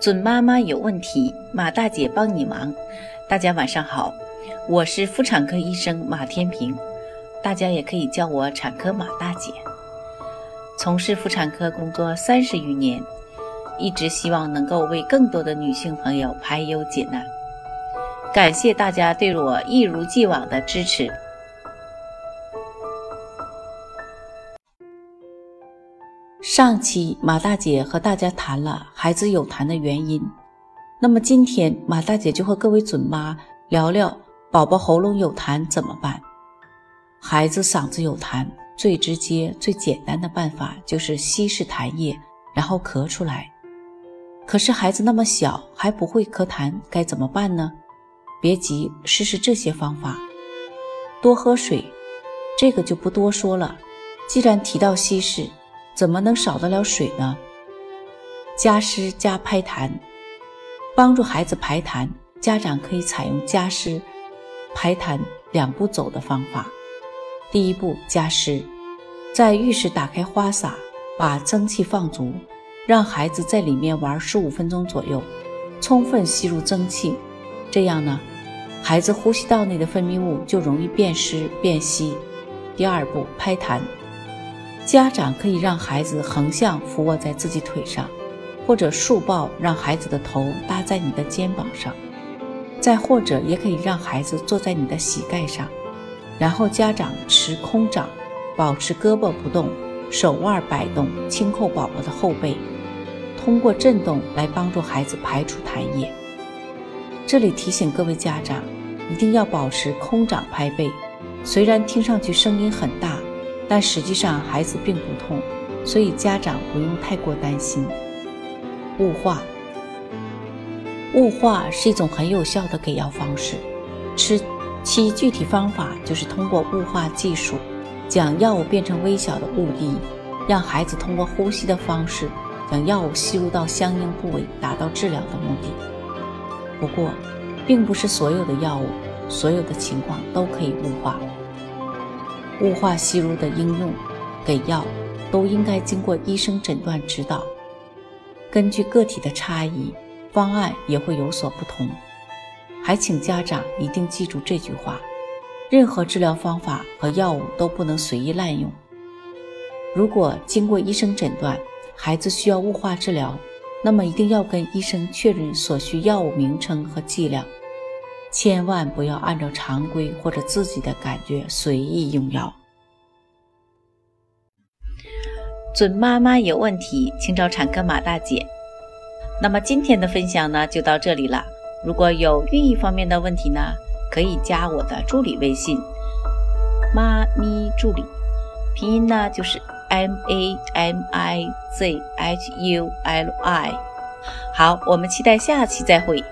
准妈妈有问题，马大姐帮你忙。大家晚上好，我是妇产科医生马天平，大家也可以叫我产科马大姐。从事妇产科工作三十余年，一直希望能够为更多的女性朋友排忧解难。感谢大家对我一如既往的支持。上期马大姐和大家谈了孩子有痰的原因，那么今天马大姐就和各位准妈聊聊宝宝喉咙有痰怎么办。孩子嗓子有痰，最直接、最简单的办法就是稀释痰液，然后咳出来。可是孩子那么小还不会咳痰，该怎么办呢？别急，试试这些方法。多喝水，这个就不多说了。既然提到稀释。怎么能少得了水呢？加湿加拍痰，帮助孩子排痰。家长可以采用加湿、排痰两步走的方法。第一步，加湿，在浴室打开花洒，把蒸汽放足，让孩子在里面玩十五分钟左右，充分吸入蒸汽。这样呢，孩子呼吸道内的分泌物就容易变湿变稀。第二步，拍痰。家长可以让孩子横向俯卧在自己腿上，或者竖抱，让孩子的头搭在你的肩膀上；再或者也可以让孩子坐在你的膝盖上，然后家长持空掌，保持胳膊不动，手腕摆动，轻扣宝宝的后背，通过震动来帮助孩子排出痰液。这里提醒各位家长，一定要保持空掌拍背，虽然听上去声音很大。但实际上孩子并不痛，所以家长不用太过担心。雾化，雾化是一种很有效的给药方式，吃其具体方法就是通过雾化技术，将药物变成微小的雾滴，让孩子通过呼吸的方式将药物吸入到相应部位，达到治疗的目的。不过，并不是所有的药物、所有的情况都可以雾化。雾化吸入的应用、给药都应该经过医生诊断指导。根据个体的差异，方案也会有所不同。还请家长一定记住这句话：任何治疗方法和药物都不能随意滥用。如果经过医生诊断，孩子需要雾化治疗，那么一定要跟医生确认所需药物名称和剂量。千万不要按照常规或者自己的感觉随意用药。准妈妈有问题，请找产科马大姐。那么今天的分享呢，就到这里了。如果有孕育方面的问题呢，可以加我的助理微信“妈咪助理”，拼音呢就是 M A M I Z H U L I。好，我们期待下期再会。